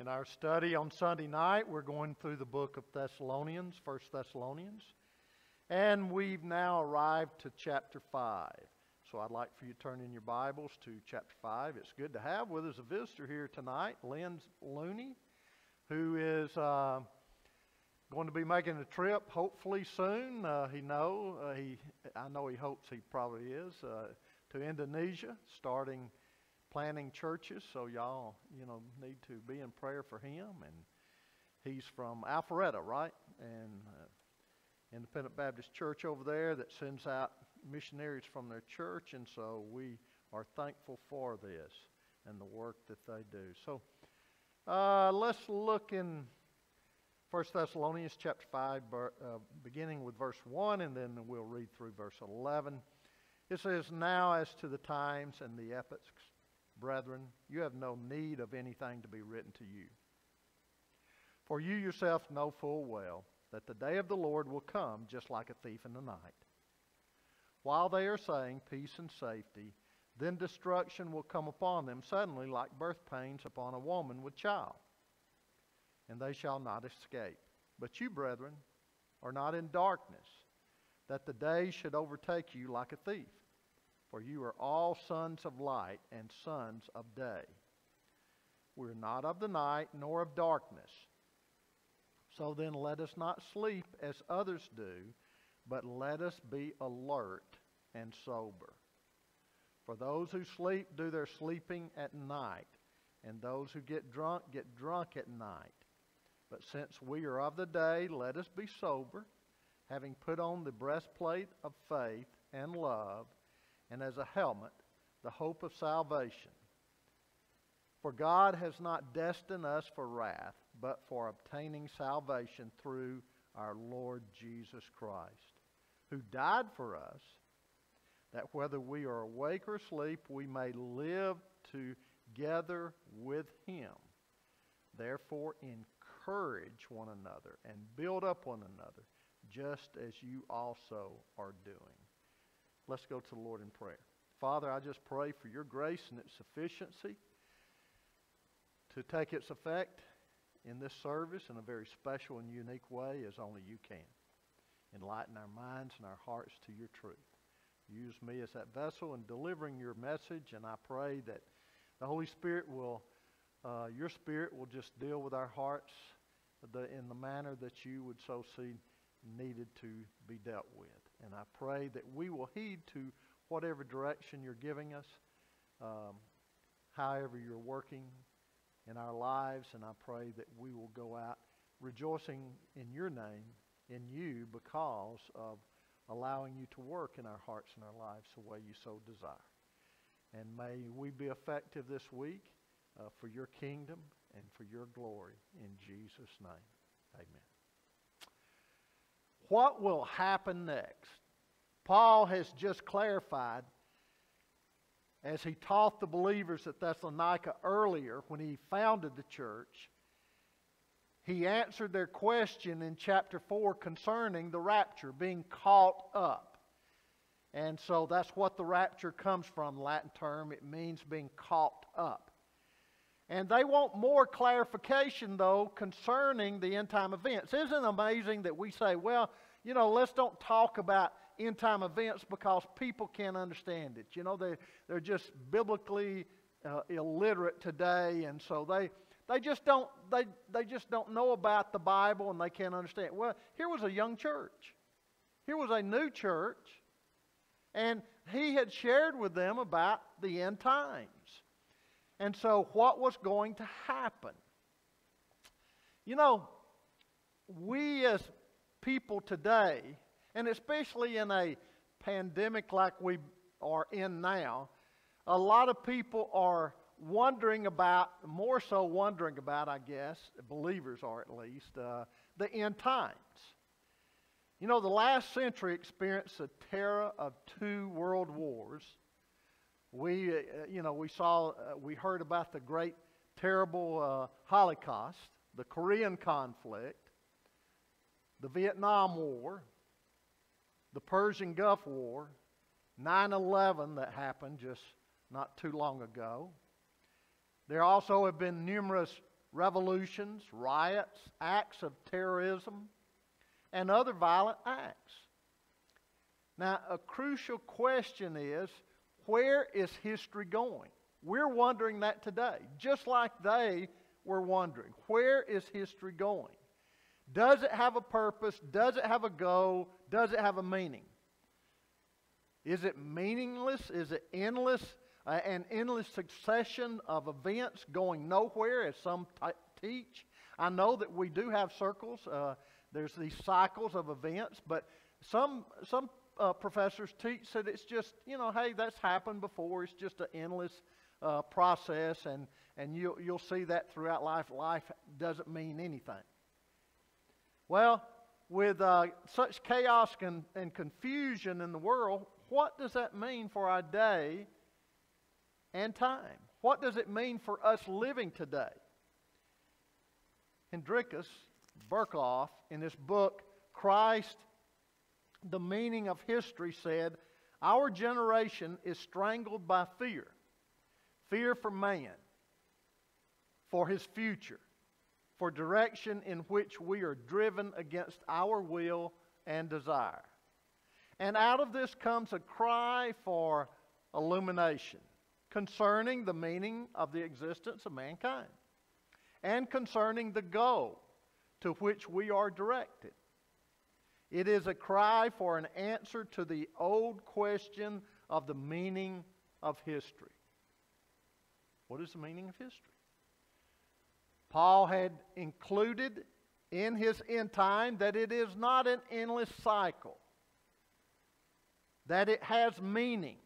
In our study on Sunday night, we're going through the book of Thessalonians, First Thessalonians, and we've now arrived to chapter 5. So I'd like for you to turn in your Bibles to chapter 5. It's good to have with us a visitor here tonight, Lynn Looney, who is uh, going to be making a trip hopefully soon. Uh, he know uh, he I know he hopes he probably is uh, to Indonesia, starting planting churches, so y'all, you know, need to be in prayer for him. And he's from Alpharetta, right? And uh, Independent Baptist Church over there that sends out missionaries from their church, and so we are thankful for this and the work that they do. So uh, let's look in 1 Thessalonians chapter 5, uh, beginning with verse 1, and then we'll read through verse 11. It says, Now as to the times and the epochs, Brethren, you have no need of anything to be written to you. For you yourself know full well that the day of the Lord will come just like a thief in the night. While they are saying peace and safety, then destruction will come upon them suddenly like birth pains upon a woman with child. And they shall not escape. But you, brethren, are not in darkness, that the day should overtake you like a thief. For you are all sons of light and sons of day. We're not of the night nor of darkness. So then let us not sleep as others do, but let us be alert and sober. For those who sleep do their sleeping at night, and those who get drunk get drunk at night. But since we are of the day, let us be sober, having put on the breastplate of faith and love and as a helmet the hope of salvation. For God has not destined us for wrath, but for obtaining salvation through our Lord Jesus Christ, who died for us, that whether we are awake or asleep, we may live together with him. Therefore, encourage one another and build up one another, just as you also are doing. Let's go to the Lord in prayer. Father, I just pray for your grace and its sufficiency to take its effect in this service in a very special and unique way as only you can. Enlighten our minds and our hearts to your truth. Use me as that vessel in delivering your message, and I pray that the Holy Spirit will, uh, your Spirit will just deal with our hearts in the manner that you would so see needed to be dealt with. And I pray that we will heed to whatever direction you're giving us, um, however you're working in our lives. And I pray that we will go out rejoicing in your name, in you, because of allowing you to work in our hearts and our lives the way you so desire. And may we be effective this week uh, for your kingdom and for your glory. In Jesus' name, amen what will happen next? Paul has just clarified as he taught the believers at Thessalonica earlier when he founded the church. He answered their question in chapter 4 concerning the rapture, being caught up. And so that's what the rapture comes from, Latin term. It means being caught up. And they want more clarification, though, concerning the end time events. Isn't it amazing that we say, well, you know, let's don't talk about end time events because people can't understand it. You know, they, they're just biblically uh, illiterate today, and so they, they, just don't, they, they just don't know about the Bible and they can't understand. Well, here was a young church, here was a new church, and he had shared with them about the end times. And so, what was going to happen? You know, we as people today, and especially in a pandemic like we are in now, a lot of people are wondering about, more so wondering about, I guess, believers are at least, uh, the end times. You know, the last century experienced the terror of two world wars we, uh, you know, we saw, uh, we heard about the great, terrible uh, Holocaust, the Korean conflict, the Vietnam War, the Persian Gulf War, 9 11 that happened just not too long ago. There also have been numerous revolutions, riots, acts of terrorism, and other violent acts. Now, a crucial question is where is history going? We're wondering that today, just like they were wondering. Where is history going? Does it have a purpose? Does it have a goal? Does it have a meaning? Is it meaningless? Is it endless? Uh, an endless succession of events going nowhere, as some teach. I know that we do have circles. Uh, there's these cycles of events, but some some uh, professors teach that it's just you know, hey, that's happened before. It's just an endless uh, process, and and you you'll see that throughout life. Life doesn't mean anything. Well, with uh, such chaos and, and confusion in the world, what does that mean for our day and time? What does it mean for us living today? Hendrikus Berkhof, in this book, Christ, the Meaning of History, said, Our generation is strangled by fear fear for man, for his future, for direction in which we are driven against our will and desire. And out of this comes a cry for illumination concerning the meaning of the existence of mankind and concerning the goal to which we are directed. It is a cry for an answer to the old question of the meaning of history. What is the meaning of history? Paul had included in his end time that it is not an endless cycle, that it has meaning.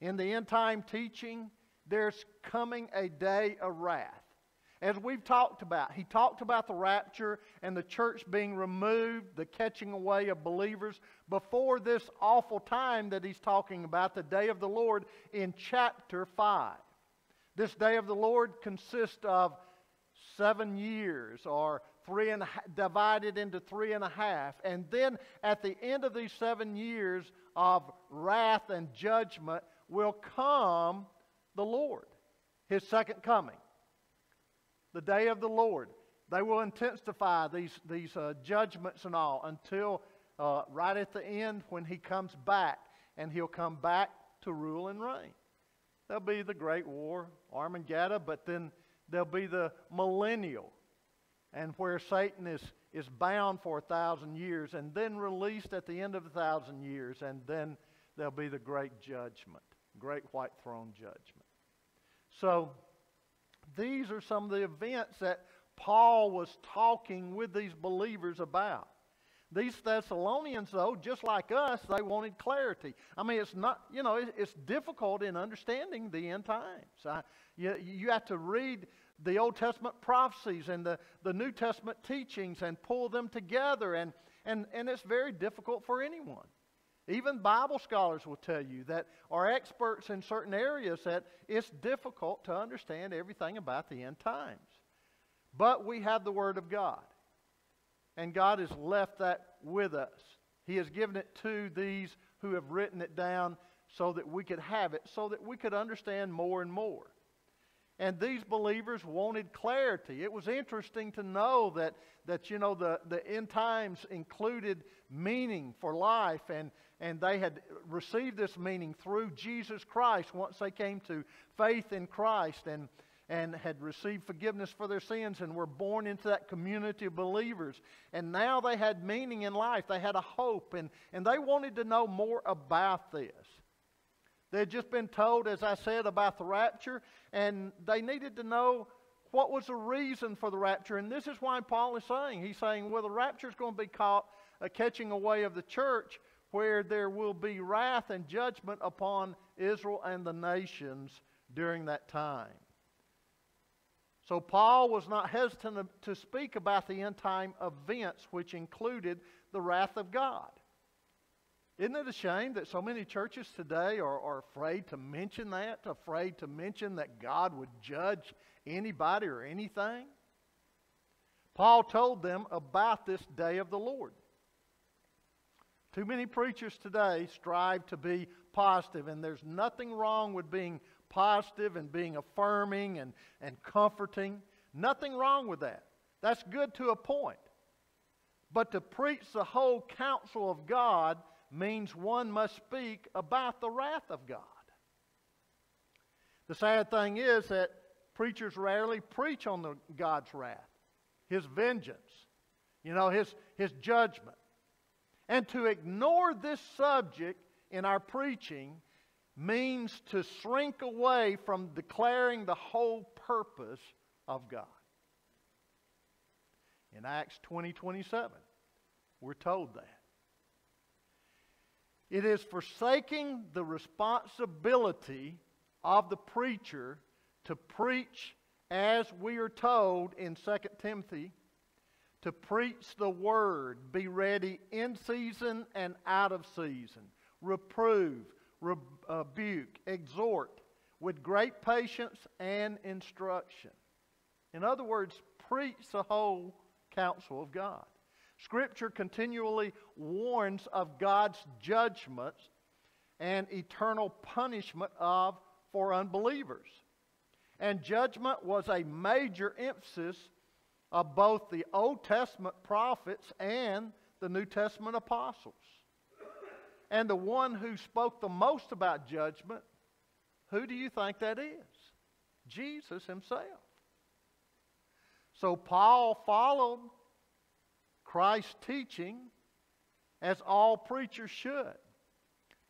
In the end time teaching, there's coming a day of wrath. As we've talked about, he talked about the rapture and the church being removed, the catching away of believers before this awful time that he's talking about, the day of the Lord, in chapter 5. This day of the Lord consists of seven years or three and divided into three and a half. And then at the end of these seven years of wrath and judgment will come the Lord, his second coming, the day of the Lord. They will intensify these, these uh, judgments and all until uh, right at the end when he comes back, and he'll come back to rule and reign. There'll be the Great War, Armageddon, but then there'll be the millennial, and where Satan is, is bound for a thousand years and then released at the end of a thousand years, and then there'll be the great judgment, great white throne judgment. So, these are some of the events that Paul was talking with these believers about. These Thessalonians, though, just like us, they wanted clarity. I mean, it's not, you know, it's difficult in understanding the end times. I, you, you have to read the Old Testament prophecies and the, the New Testament teachings and pull them together, and, and, and it's very difficult for anyone. Even Bible scholars will tell you that are experts in certain areas that it's difficult to understand everything about the end times. But we have the Word of God and God has left that with us. He has given it to these who have written it down so that we could have it, so that we could understand more and more. And these believers wanted clarity. It was interesting to know that, that you know, the, the end times included meaning for life, and, and they had received this meaning through Jesus Christ once they came to faith in Christ. And, and had received forgiveness for their sins and were born into that community of believers. And now they had meaning in life. They had a hope, and, and they wanted to know more about this. They had just been told, as I said, about the rapture, and they needed to know what was the reason for the rapture. And this is why Paul is saying, he's saying, well, the rapture is going to be caught a catching away of the church where there will be wrath and judgment upon Israel and the nations during that time. So Paul was not hesitant to speak about the end time events, which included the wrath of God. Isn't it a shame that so many churches today are, are afraid to mention that, afraid to mention that God would judge anybody or anything? Paul told them about this day of the Lord. Too many preachers today strive to be positive, and there's nothing wrong with being positive and being affirming and, and comforting. Nothing wrong with that. That's good to a point. But to preach the whole counsel of God means one must speak about the wrath of God. The sad thing is that preachers rarely preach on the, God's wrath, His vengeance, you know, His, His judgment. And to ignore this subject in our preaching means to shrink away from declaring the whole purpose of God. In Acts 20 27, we're told that. It is forsaking the responsibility of the preacher to preach as we are told in 2 Timothy to preach the word, be ready in season and out of season, reprove, rebuke, exhort with great patience and instruction. In other words, preach the whole counsel of God. Scripture continually warns of God's judgments and eternal punishment of for unbelievers. And judgment was a major emphasis of both the Old Testament prophets and the New Testament apostles. And the one who spoke the most about judgment, who do you think that is? Jesus himself. So Paul followed Christ's teaching as all preachers should.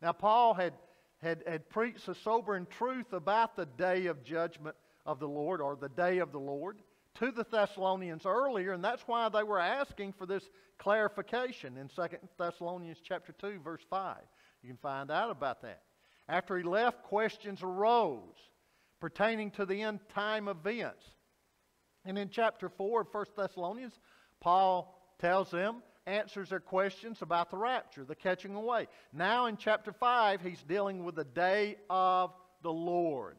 Now, Paul had, had, had preached a sobering truth about the day of judgment of the Lord or the day of the Lord to the Thessalonians earlier, and that's why they were asking for this clarification in 2 Thessalonians chapter 2, verse 5. You can find out about that. After he left, questions arose pertaining to the end time events. And in chapter 4 of 1 Thessalonians, Paul tells them, answers their questions about the rapture, the catching away. Now in chapter 5, he's dealing with the day of the Lord.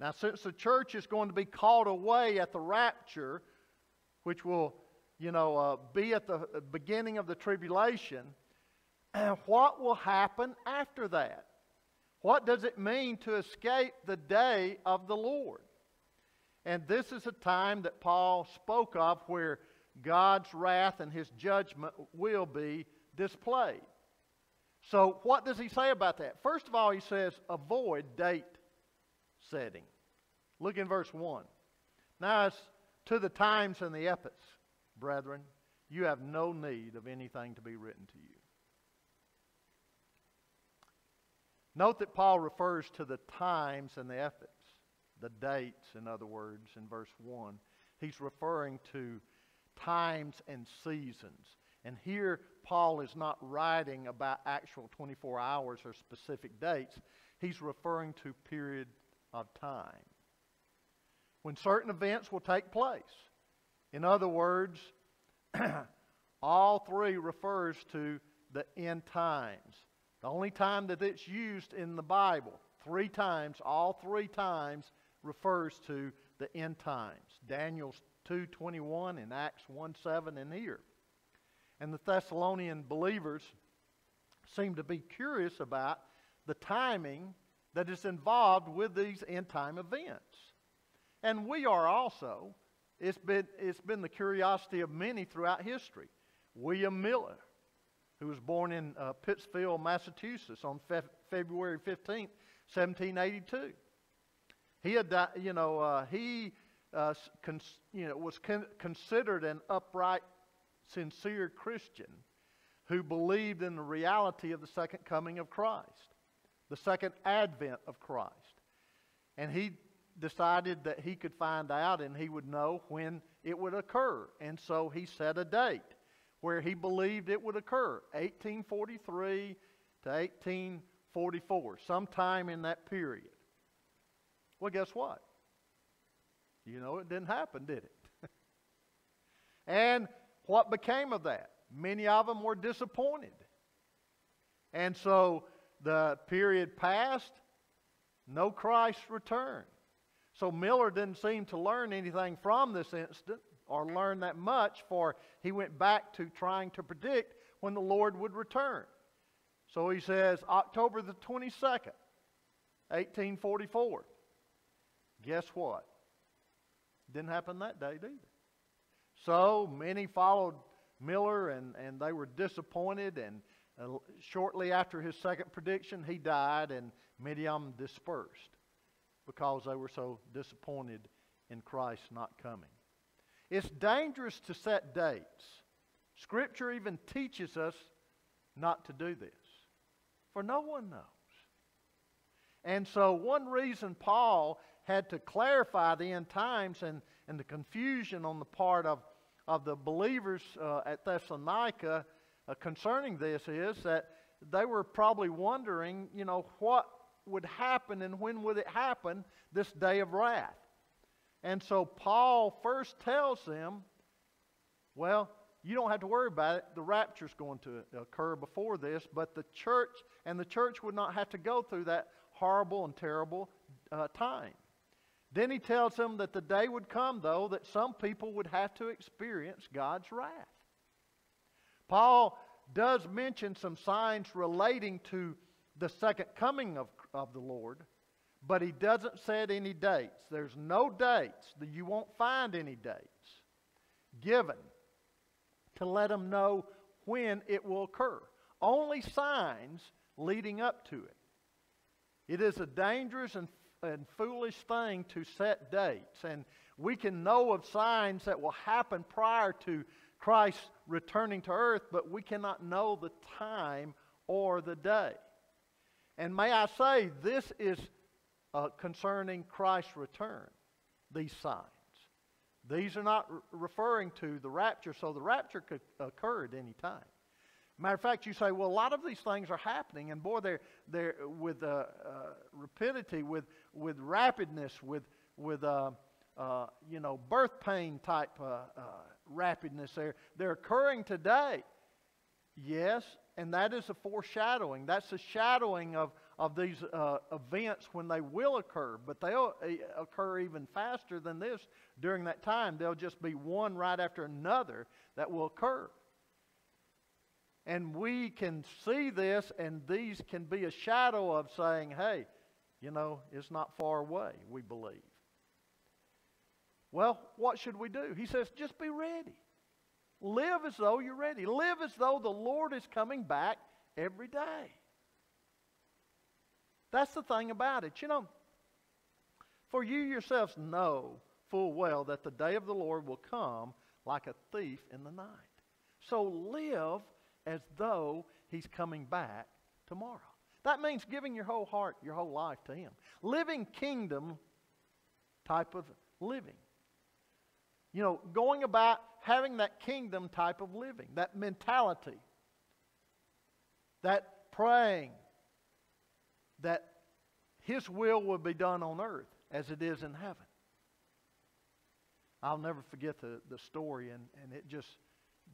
Now, since the church is going to be called away at the rapture, which will, you know, uh, be at the uh, beginning of the tribulation, what will happen after that? What does it mean to escape the day of the Lord? And this is a time that Paul spoke of where God's wrath and his judgment will be displayed. So, what does he say about that? First of all, he says, avoid date setting. Look in verse 1. Now, as to the times and the epochs, brethren, you have no need of anything to be written to you. Note that Paul refers to the times and the epochs, the dates, in other words, in verse 1. He's referring to times and seasons. And here, Paul is not writing about actual 24 hours or specific dates. He's referring to period of time when certain events will take place. In other words, all three refers to the end times. The only time that it's used in the Bible, three times, all three times refers to the end times. Daniel's 2.21 and Acts 1.7 and here. And the Thessalonian believers seem to be curious about the timing that is involved with these end time events. And we are also. It's been, it's been the curiosity of many throughout history. William Miller, who was born in uh, Pittsfield, Massachusetts on Fe- February 15th, 1782. He had, you know, uh, he uh, you know, was con- considered an upright, sincere Christian who believed in the reality of the second coming of Christ, the second advent of Christ. And he decided that he could find out and he would know when it would occur. And so he set a date where he believed it would occur 1843 to 1844, sometime in that period. Well, guess what? You know, it didn't happen, did it? and what became of that? Many of them were disappointed. And so the period passed, no Christ returned. So Miller didn't seem to learn anything from this incident or learn that much, for he went back to trying to predict when the Lord would return. So he says, October the 22nd, 1844. Guess what? Didn't happen that day either. So many followed Miller and, and they were disappointed. And uh, shortly after his second prediction, he died and many of them dispersed because they were so disappointed in Christ not coming. It's dangerous to set dates. Scripture even teaches us not to do this, for no one knows. And so, one reason Paul had to clarify the end times and, and the confusion on the part of, of the believers uh, at Thessalonica uh, concerning this is that they were probably wondering, you know, what would happen and when would it happen, this day of wrath. And so Paul first tells them, well, you don't have to worry about it. The rapture is going to occur before this, but the church and the church would not have to go through that horrible and terrible uh, time. Then he tells them that the day would come, though, that some people would have to experience God's wrath. Paul does mention some signs relating to the second coming of, of the Lord, but he doesn't set any dates. There's no dates. That you won't find any dates given to let them know when it will occur. Only signs leading up to it. It is a dangerous and, and foolish thing to set dates. And we can know of signs that will happen prior to Christ returning to earth, but we cannot know the time or the day. And may I say, this is uh, concerning Christ's return, these signs. These are not re- referring to the rapture, so the rapture could occur at any time. Matter of fact, you say, well, a lot of these things are happening, and boy, they're, they're with uh, uh, rapidity, with, with rapidness, with, with uh, uh you know, birth pain type uh, uh, rapidness. They're, they're occurring today. Yes, and that is a foreshadowing. That's a shadowing of, of these uh, events when they will occur, but they'll uh, occur even faster than this during that time. There'll just be one right after another that will occur. And we can see this, and these can be a shadow of saying, hey, you know, it's not far away, we believe. Well, what should we do? He says, just be ready. Live as though you're ready. Live as though the Lord is coming back every day. That's the thing about it. You know, for you yourselves know full well that the day of the Lord will come like a thief in the night. So live as though he's coming back tomorrow. That means giving your whole heart, your whole life to him. Living kingdom type of living. You know, going about having that kingdom type of living, that mentality, that praying, that his will will be done on earth as it is in heaven. I'll never forget the, the story, and, and it just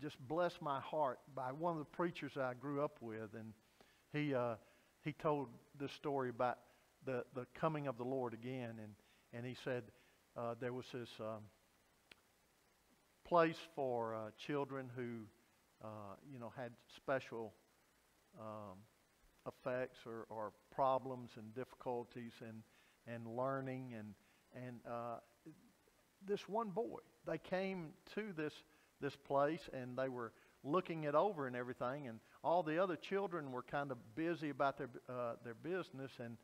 just blessed my heart by one of the preachers I grew up with, and he uh, he told this story about the the coming of the Lord again, and and he said uh, there was this um, place for uh, children who uh, you know had special um, effects or, or problems and difficulties and and learning and and uh, this one boy they came to this this place and they were looking it over and everything and all the other children were kind of busy about their uh, their business and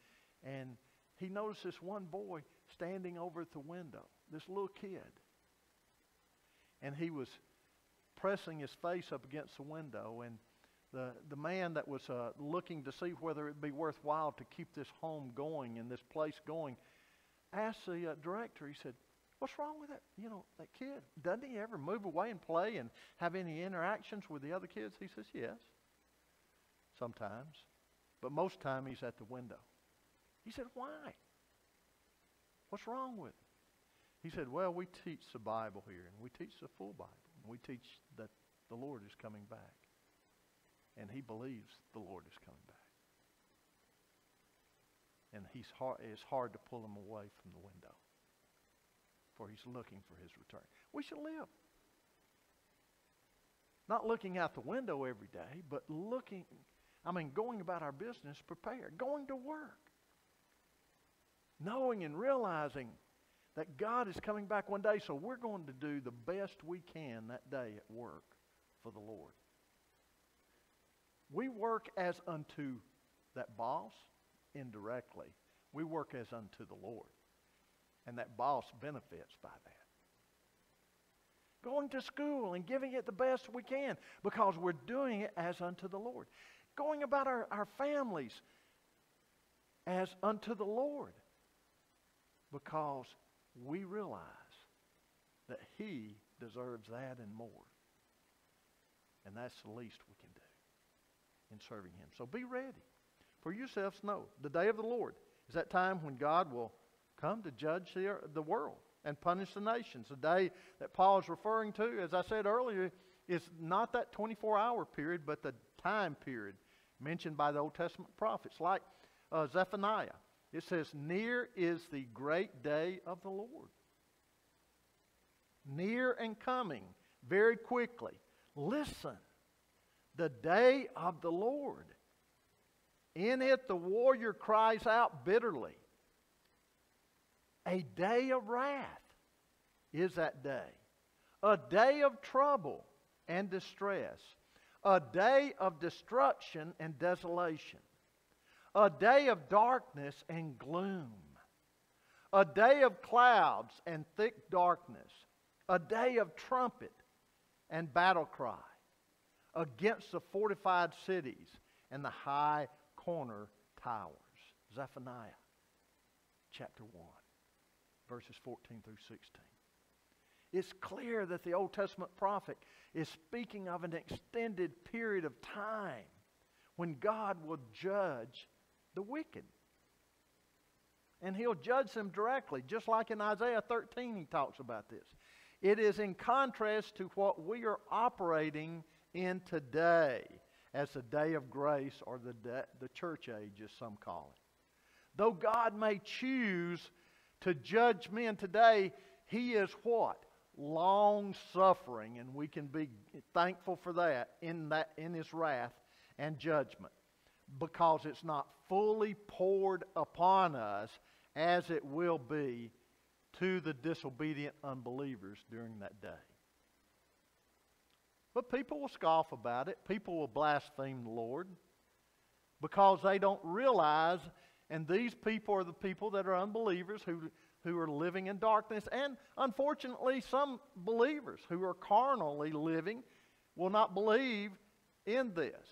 and he noticed this one boy standing over at the window this little kid and he was pressing his face up against the window and the, the man that was uh, looking to see whether it'd be worthwhile to keep this home going and this place going asked the uh, director he said What's wrong with that? You know, that kid. Doesn't he ever move away and play and have any interactions with the other kids? He says, Yes. Sometimes. But most time he's at the window. He said, Why? What's wrong with it? He said, Well, we teach the Bible here, and we teach the full Bible. And we teach that the Lord is coming back. And he believes the Lord is coming back. And he's hard, it's hard to pull him away from the window for he's looking for his return. We should live. Not looking out the window every day, but looking, I mean, going about our business prepared, going to work. Knowing and realizing that God is coming back one day, so we're going to do the best we can that day at work for the Lord. We work as unto that boss indirectly. We work as unto the Lord. And that boss benefits by that. Going to school and giving it the best we can because we're doing it as unto the Lord. Going about our, our families as unto the Lord because we realize that He deserves that and more. And that's the least we can do in serving Him. So be ready. For yourselves know the day of the Lord is that time when God will come to judge the, the world and punish the nations. The day that Paul is referring to, as I said earlier, is not that 24 hour period, but the time period mentioned by the Old Testament prophets, like uh, Zephaniah. It says, Near is the great day of the Lord. Near and coming very quickly. Listen, the day of the Lord. In it, the warrior cries out bitterly. A day of wrath is that day. A day of trouble and distress. A day of destruction and desolation a day of darkness and gloom, a day of clouds and thick darkness, a day of trumpet and battle cry against the fortified cities and the high corner towers. Zephaniah chapter 1, verses 14 through 16. It's clear that the Old Testament prophet is speaking of an extended period of time when God will judge the wicked. And he'll judge them directly, just like in Isaiah 13 he talks about this. It is in contrast to what we are operating in today as the day of grace or the, de- the church age, as some call it. Though God may choose to judge men today, he is what? Long suffering, and we can be thankful for that in, that, in his wrath and judgment because it's not fully poured upon us as it will be to the disobedient unbelievers during that day. But people will scoff about it. People will blaspheme the Lord because they don't realize, and these people are the people that are unbelievers who, who are living in darkness, and unfortunately, some believers who are carnally living will not believe in this.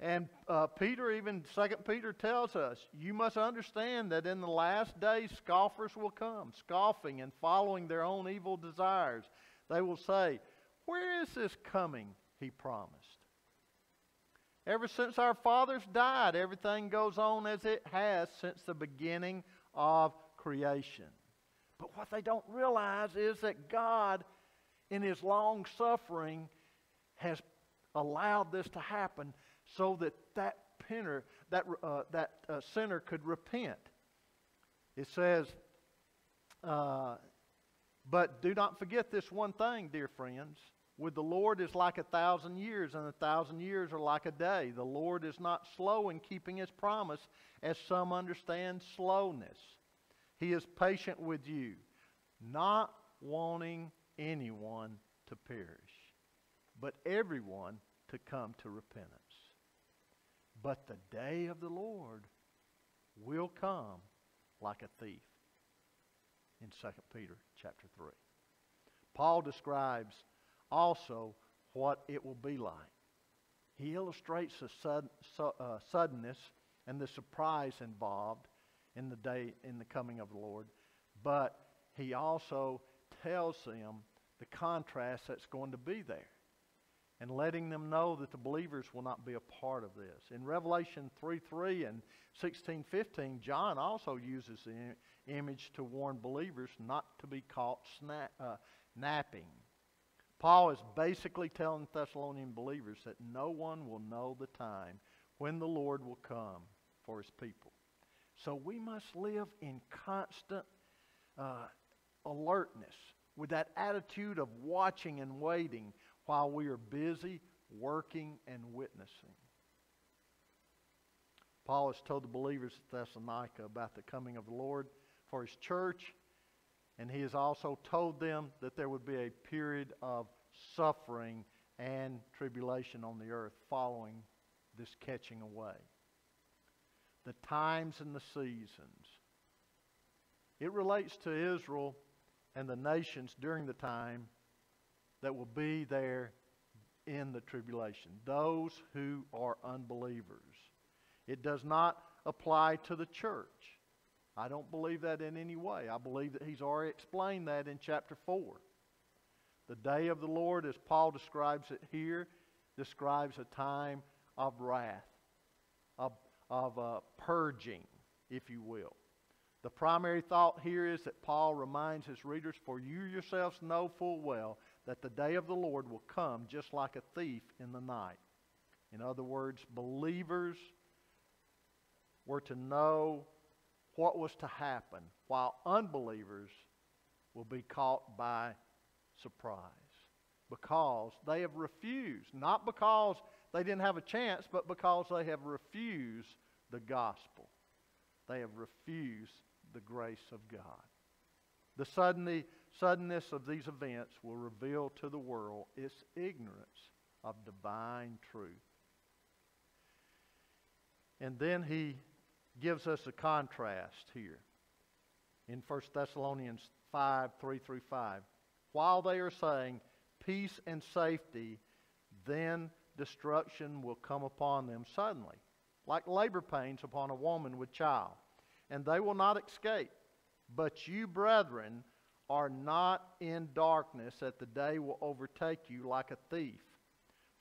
And uh, Peter, even Second Peter tells us, you must understand that in the last days scoffers will come, scoffing and following their own evil desires. They will say, Where is this coming he promised? Ever since our fathers died, everything goes on as it has since the beginning of creation. But what they don't realize is that God, in his long suffering, has allowed this to happen so that that sinner, that, uh, that uh, sinner could repent. It says, uh, but do not forget this one thing, dear friends. With the Lord is like a thousand years, and a thousand years are like a day. The Lord is not slow in keeping his promise, as some understand slowness. He is patient with you, not wanting anyone to perish, but everyone to come to repentance. But the day of the Lord will come like a thief in 2 Peter chapter 3. Paul describes also what it will be like. He illustrates the sudden, uh, suddenness and the surprise involved in the day in the coming of the Lord, but he also tells them the contrast that's going to be there and letting them know that the believers will not be a part of this. In Revelation 3 3 and 16 15, John also uses the image to warn believers not to be caught uh, napping. Paul is basically telling Thessalonian believers that no one will know the time when the Lord will come for his people. So we must live in constant uh, alertness with that attitude of watching and waiting while we are busy working and witnessing. Paul has told the believers at Thessalonica about the coming of the Lord, for his church, and he has also told them that there would be a period of suffering and tribulation on the earth following this catching away. The times and the seasons. It relates to Israel and the nations during the time that will be there in the tribulation, those who are unbelievers. It does not apply to the church. I don't believe that in any way. I believe that he's already explained that in chapter 4. The day of the Lord, as Paul describes it here, describes a time of wrath, of, of uh, purging, if you will. The primary thought here is that Paul reminds his readers, For you yourselves know full well that the day of the Lord will come just like a thief in the night. In other words, believers were to know what was to happen, while unbelievers will be caught by surprise because they have refused, not because they didn't have a chance, but because they have refused the gospel. They have refused the grace of God. The suddenly, suddenness of these events will reveal to the world its ignorance of divine truth. And then he gives us a contrast here in 1 Thessalonians 5 3 through 5. While they are saying peace and safety, then destruction will come upon them suddenly, like labor pains upon a woman with child, and they will not escape. But you, brethren, are not in darkness that the day will overtake you like a thief.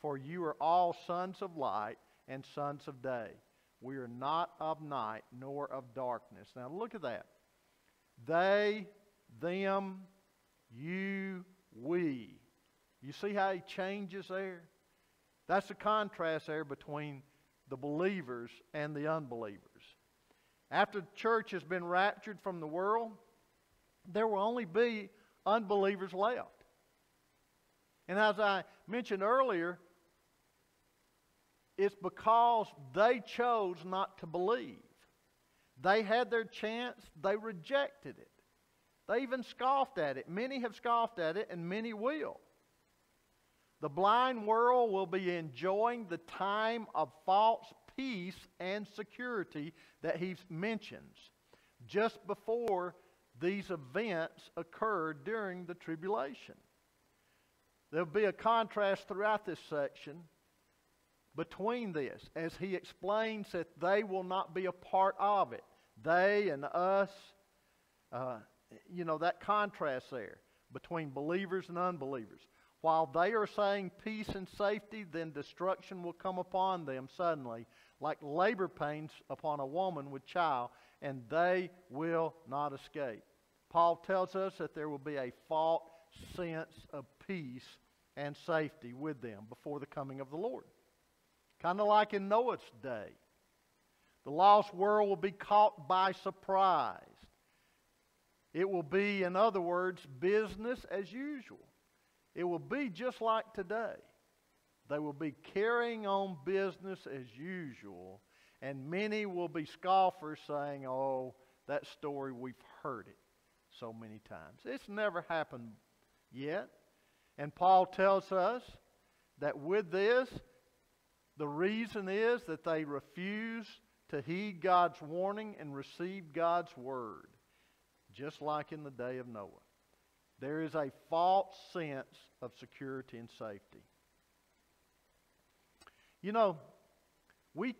For you are all sons of light and sons of day. We are not of night nor of darkness. Now look at that. They, them, you, we. You see how he changes there? That's the contrast there between the believers and the unbelievers. After the church has been raptured from the world, there will only be unbelievers left. And as I mentioned earlier, it's because they chose not to believe. They had their chance, they rejected it. They even scoffed at it. Many have scoffed at it, and many will. The blind world will be enjoying the time of false peace and security that he mentions just before these events occurred during the tribulation. There'll be a contrast throughout this section between this as he explains that they will not be a part of it. They and us, uh, you know, that contrast there between believers and unbelievers. While they are saying peace and safety, then destruction will come upon them suddenly, like labor pains upon a woman with child, and they will not escape. Paul tells us that there will be a false sense of peace and safety with them before the coming of the Lord. Kind of like in Noah's day. The lost world will be caught by surprise. It will be, in other words, business as usual. It will be just like today. They will be carrying on business as usual, and many will be scoffers saying, Oh, that story, we've heard it so many times. It's never happened yet. And Paul tells us that with this, the reason is that they refuse to heed God's warning and receive God's word, just like in the day of Noah. There is a false sense of security and safety. You know, we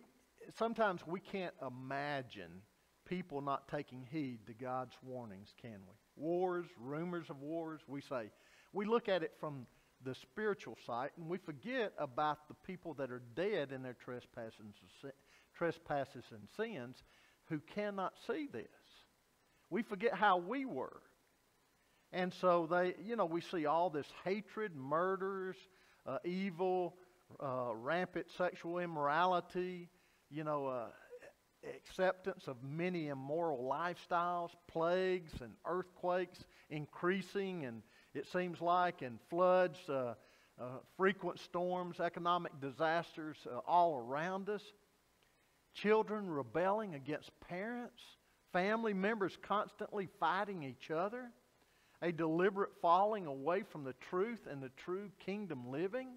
sometimes we can't imagine people not taking heed to God's warnings, can we? Wars, rumors of wars, we say. We look at it from the spiritual sight, and we forget about the people that are dead in their trespasses, trespasses and sins who cannot see this. We forget how we were. And so they, you know, we see all this hatred, murders, uh, evil, uh, rampant sexual immorality, you know, uh, acceptance of many immoral lifestyles, plagues and earthquakes increasing and it seems like, and floods, uh, uh, frequent storms, economic disasters uh, all around us, children rebelling against parents, family members constantly fighting each other, a deliberate falling away from the truth and the true kingdom living.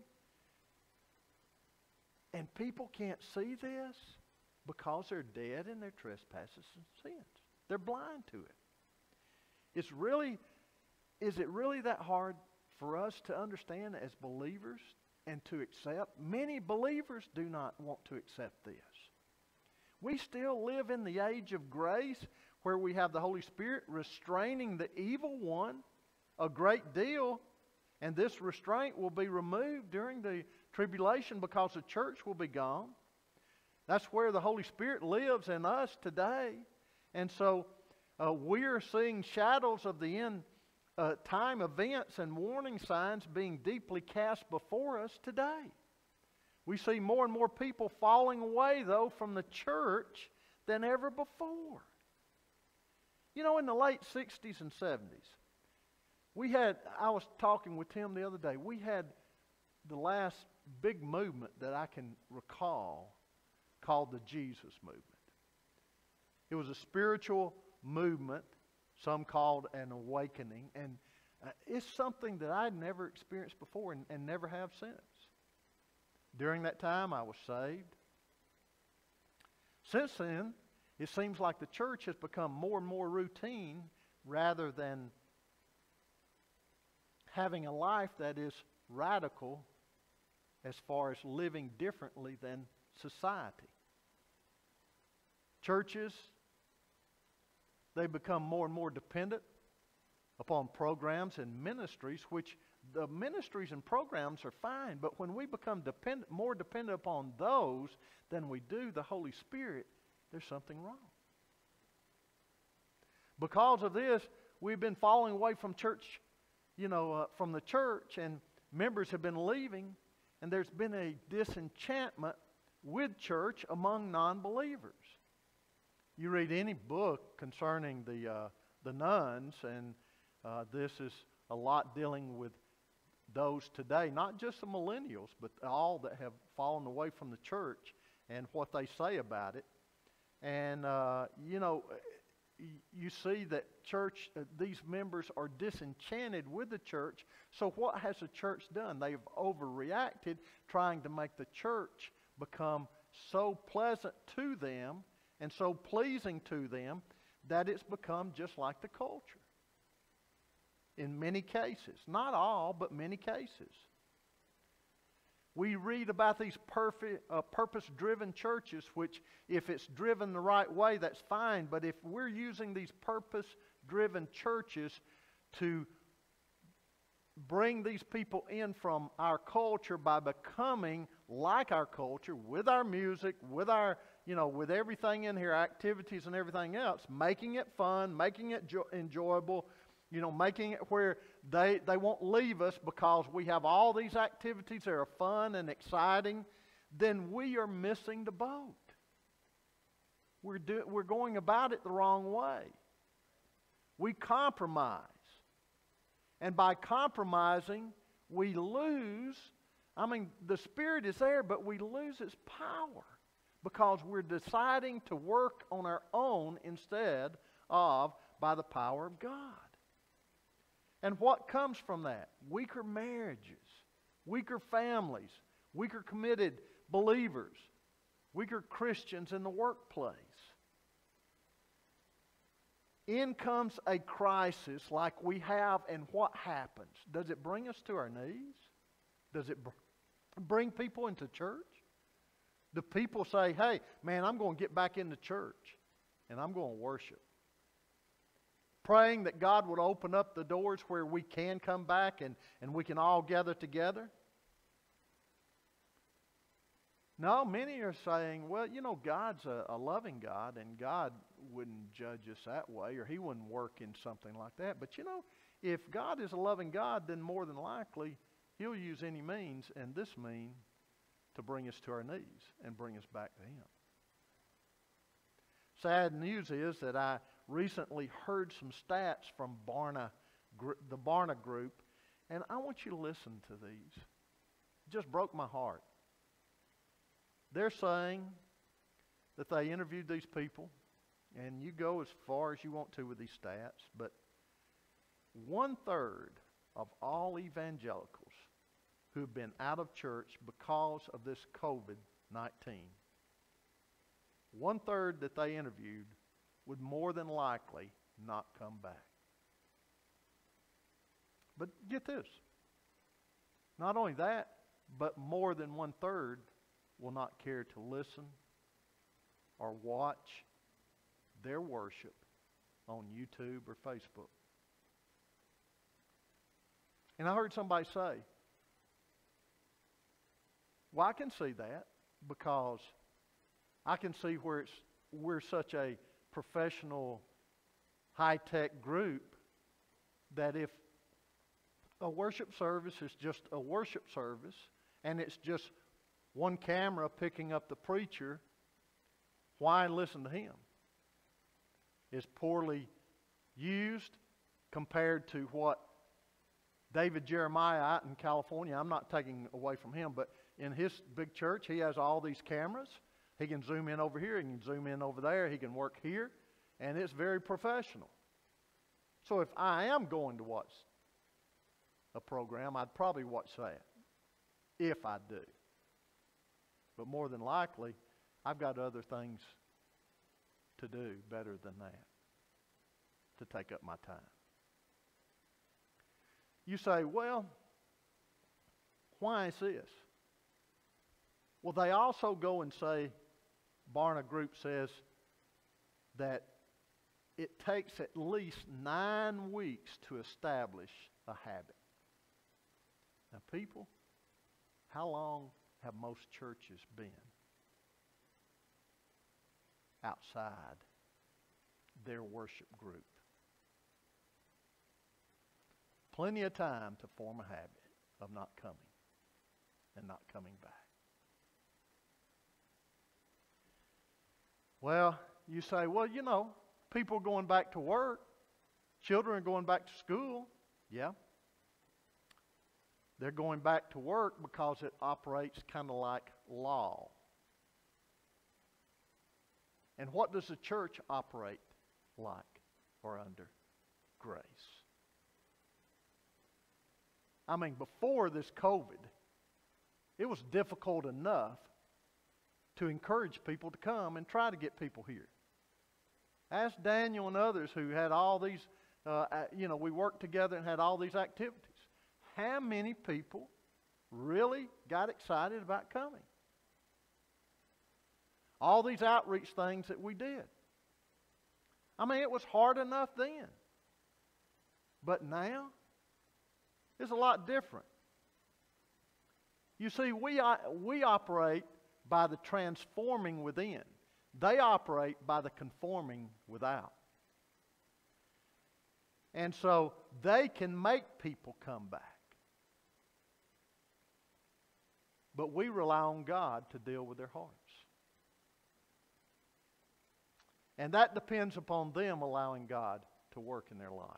And people can't see this because they're dead in their trespasses and sins. They're blind to it. It's really, is it really that hard for us to understand as believers and to accept? Many believers do not want to accept this. We still live in the age of grace where we have the Holy Spirit restraining the evil one a great deal, and this restraint will be removed during the tribulation because the church will be gone. That's where the Holy Spirit lives in us today. And so uh, we're seeing shadows of the end uh, time events and warning signs being deeply cast before us today. We see more and more people falling away, though, from the church than ever before. You know, in the late 60s and 70s, we had, I was talking with Tim the other day, we had the last big movement that I can recall called the Jesus movement. It was a spiritual movement, some called an awakening, and uh, it's something that I'd never experienced before and, and never have since. During that time, I was saved. Since then, it seems like the church has become more and more routine rather than having a life that is radical as far as living differently than society. Churches, they become more and more dependent upon programs and ministries, which the ministries and programs are fine, but when we become dependent, more dependent upon those than we do the Holy Spirit, there's something wrong. Because of this, we've been falling away from church, you know, uh, from the church, and members have been leaving, and there's been a disenchantment with church among non believers. You read any book concerning the, uh, the nones, and uh, this is a lot dealing with those today, not just the millennials, but all that have fallen away from the church and what they say about it. And, uh, you know, you see that church, uh, these members are disenchanted with the church. So, what has the church done? They've overreacted, trying to make the church become so pleasant to them and so pleasing to them that it's become just like the culture in many cases. Not all, but many cases. We read about these uh, purpose driven churches, which, if it's driven the right way, that's fine. But if we're using these purpose driven churches to bring these people in from our culture by becoming like our culture with our music, with our, you know, with everything in here, activities and everything else, making it fun, making it jo- enjoyable, you know, making it where they, they won't leave us because we have all these activities that are fun and exciting, then we are missing the boat. We're, do, we're going about it the wrong way. We compromise. And by compromising, we lose. I mean, the Spirit is there, but we lose its power because we're deciding to work on our own instead of by the power of God. And what comes from that? Weaker marriages, weaker families, weaker committed believers, weaker Christians in the workplace. In comes a crisis like we have, and what happens? Does it bring us to our knees? Does it bring people into church? Do people say, hey, man, I'm going to get back into church and I'm going to worship? Praying that God would open up the doors where we can come back and, and we can all gather together? No, many are saying, well, you know, God's a, a, loving God, and God wouldn't judge us that way, or He wouldn't work in something like that. But you know, if God is a loving God, then more than likely He'll use any means, and this mean, to bring us to our knees and bring us back to Him. Sad news is that I recently heard some stats from Barna, the Barna Group, and I want you to listen to these. It just broke my heart. They're saying that they interviewed these people, and you go as far as you want to with these stats, but one third of all evangelicals who have been out of church because of this COVID 19, one third that they interviewed would more than likely not come back. But get this not only that, but more than one third will not care to listen or watch their worship on YouTube or Facebook. And I heard somebody say, well, I can see that because I can see where it's, we're such a professional, high tech group that if a worship service is just a worship service and it's just one camera picking up the preacher, why listen to him? Is poorly used compared to what David Jeremiah out in California, I'm not taking away from him, but in his big church, he has all these cameras. He can zoom in over here, he can zoom in over there, he can work here, and it's very professional. So if I am going to watch a program, I'd probably watch that if I do. But more than likely, I've got other things to do better than that to take up my time. You say, well, why is this? Well, they also go and say, Barna Group says that it takes at least nine weeks to establish a habit. Now, people, how long have most churches been outside their worship group? Plenty of time to form a habit of not coming and not coming back. Well, you say, well, you know, people are going back to work, children are going back to school. Yeah, they're going back to work because it operates kind of like law. And what does the church operate like or under? Grace. I mean, before this COVID, it was difficult enough to encourage people to come and try to get people here. Ask Daniel and others who had all these, uh, you know, we worked together and had all these activities how many people really got excited about coming? All these outreach things that we did. I mean, it was hard enough then. But now, it's a lot different. You see, we, we operate by the transforming within, they operate by the conforming without. And so they can make people come back. But we rely on God to deal with their hearts. And that depends upon them allowing God to work in their life.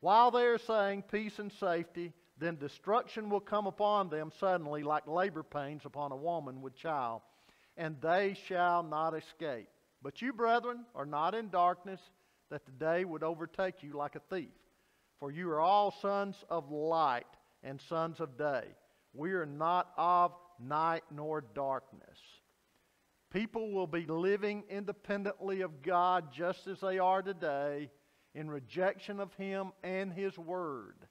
While they are saying peace and safety, then destruction will come upon them suddenly, like labor pains upon a woman with child, and they shall not escape. But you, brethren, are not in darkness, that the day would overtake you like a thief. For you are all sons of light and sons of day. We are not of night nor darkness. People will be living independently of God just as they are today in rejection of Him and His Word.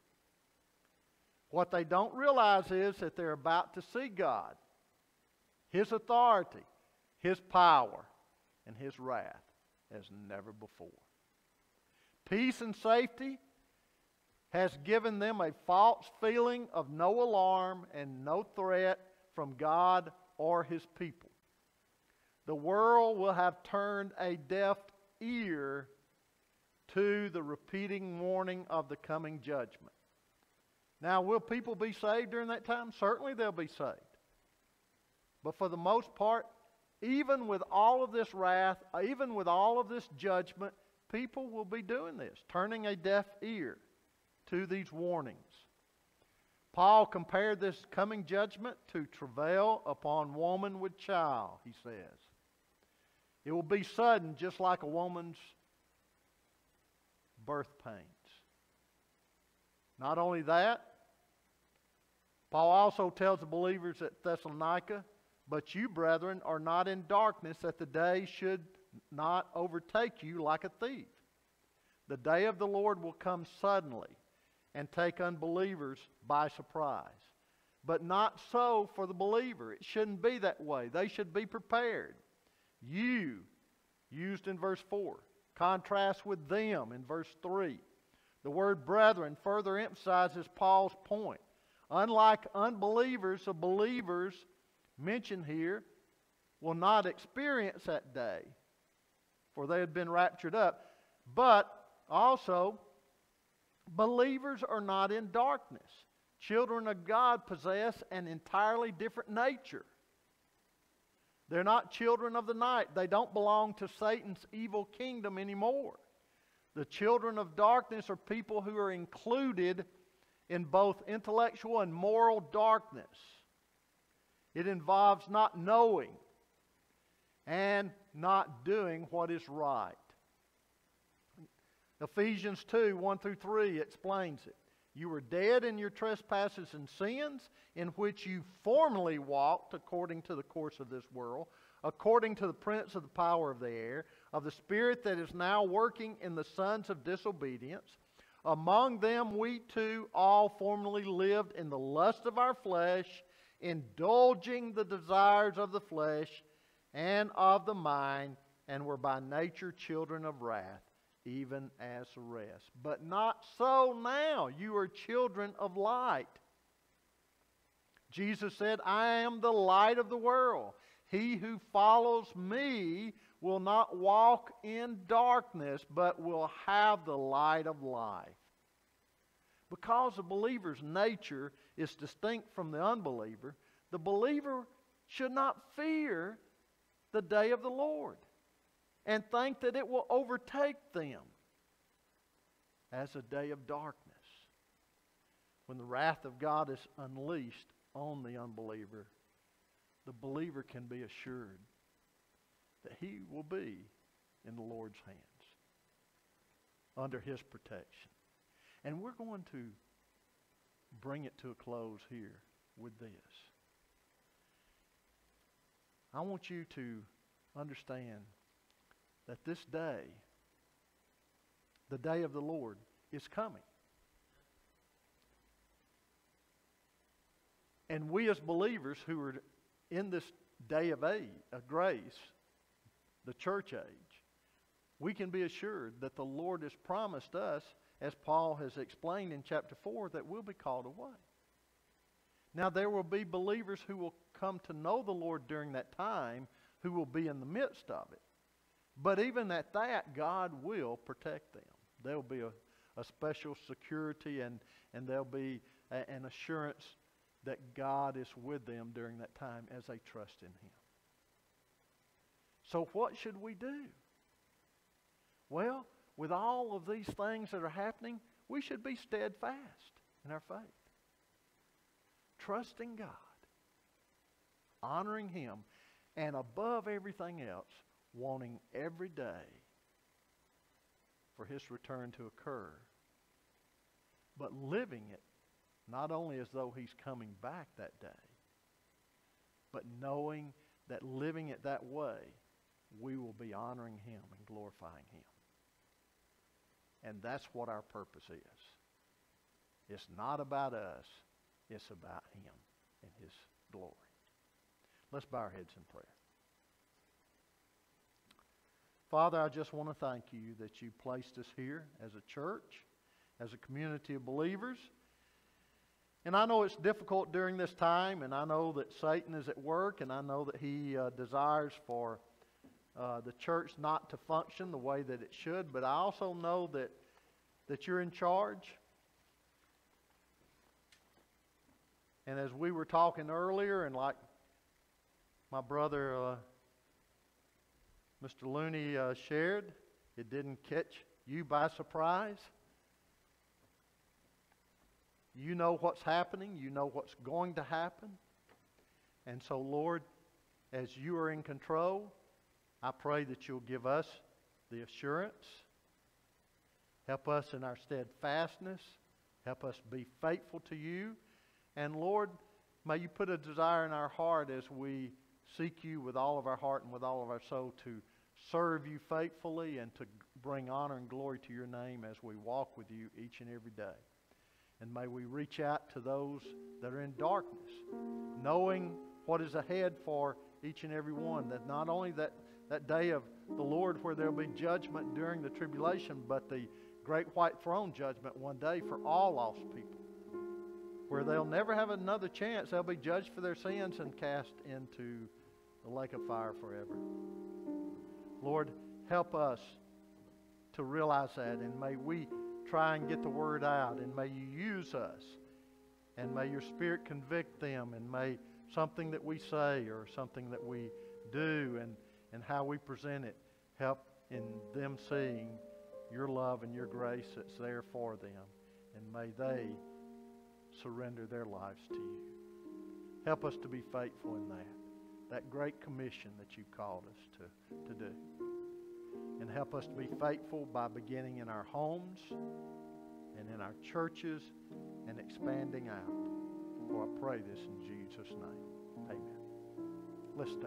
What they don't realize is that they're about to see God, His authority, His power, and His wrath as never before. Peace and safety has given them a false feeling of no alarm and no threat from God or His people. The world will have turned a deaf ear to the repeating warning of the coming judgment. Now, will people be saved during that time? Certainly they'll be saved. But for the most part, even with all of this wrath, even with all of this judgment, people will be doing this, turning a deaf ear to these warnings. Paul compared this coming judgment to travail upon woman with child, he says. It will be sudden, just like a woman's birth pains. Not only that, Paul also tells the believers at Thessalonica, But you, brethren, are not in darkness, that the day should not overtake you like a thief. The day of the Lord will come suddenly and take unbelievers by surprise. But not so for the believer. It shouldn't be that way. They should be prepared. You, used in verse 4, contrast with them in verse 3. The word brethren further emphasizes Paul's point. Unlike unbelievers, the believers mentioned here will not experience that day, for they had been raptured up. But also, believers are not in darkness. Children of God possess an entirely different nature. They're not children of the night. They don't belong to Satan's evil kingdom anymore. The children of darkness are people who are included in both intellectual and moral darkness. It involves not knowing and not doing what is right. Ephesians 2 1 through 3 explains it. You were dead in your trespasses and sins, in which you formerly walked according to the course of this world, according to the prince of the power of the air, of the spirit that is now working in the sons of disobedience. Among them we too all formerly lived in the lust of our flesh, indulging the desires of the flesh and of the mind, and were by nature children of wrath even as the rest. But not so now. You are children of light. Jesus said, I am the light of the world. He who follows me will not walk in darkness, but will have the light of life. Because the believer's nature is distinct from the unbeliever, the believer should not fear the day of the Lord and think that it will overtake them as a day of darkness when the wrath of God is unleashed on the unbeliever. The believer can be assured that he will be in the Lord's hands under his protection. And we're going to bring it to a close here with this. I want you to understand that this day, the day of the Lord, is coming. And we as believers who are in this day of age, of grace, the church age, we can be assured that the Lord has promised us, as Paul has explained in chapter 4, that we'll be called away. Now, there will be believers who will come to know the Lord during that time who will be in the midst of it. But even at that, God will protect them. There'll be a, a special security and, and there'll be a, an assurance that God is with them during that time as they trust in Him. So, what should we do? Well, with all of these things that are happening, we should be steadfast in our faith, trusting God, honoring Him, and above everything else, wanting every day for his return to occur, but living it not only as though he's coming back that day, but knowing that living it that way, we will be honoring him and glorifying him. And that's what our purpose is. It's not about us, it's about him and his glory. Let's bow our heads in prayer. Father, I just want to thank you that you placed us here as a church, as a community of believers. And I know it's difficult during this time, and I know that Satan is at work, and I know that he uh, desires for uh, the church not to function the way that it should, but I also know that, that you're in charge. And as we were talking earlier, and like my brother uh, Mr. Looney uh, shared. It didn't catch you by surprise. You know what's happening, you know what's going to happen. And so, Lord, as you are in control, I pray that you'll give us the assurance. Help us in our steadfastness. Help us be faithful to you. And Lord, may you put a desire in our heart as we seek you with all of our heart and with all of our soul to serve you faithfully and to bring honor and glory to your name as we walk with you each and every day. And may we reach out to those that are in darkness, knowing what is ahead for each and every one. That not only that, that day of the Lord where there'll be judgment during the tribulation, but the great white throne judgment one day for all lost people, where they'll never have another chance. They'll be judged for their sins and cast into the lake of fire forever. Lord, help us to realize that, and may we try and get the word out, and may you use us, and may your Spirit convict them, and may something that we say or something that we do and, and how we present it help in them seeing your love and your grace that's there for them, and may they surrender their lives to you. Help us to be faithful in that, that great commission that you've called us to, to do and help us to be faithful by beginning in our homes and in our churches and expanding out. For I pray this in Jesus' name. Amen. Let's stand.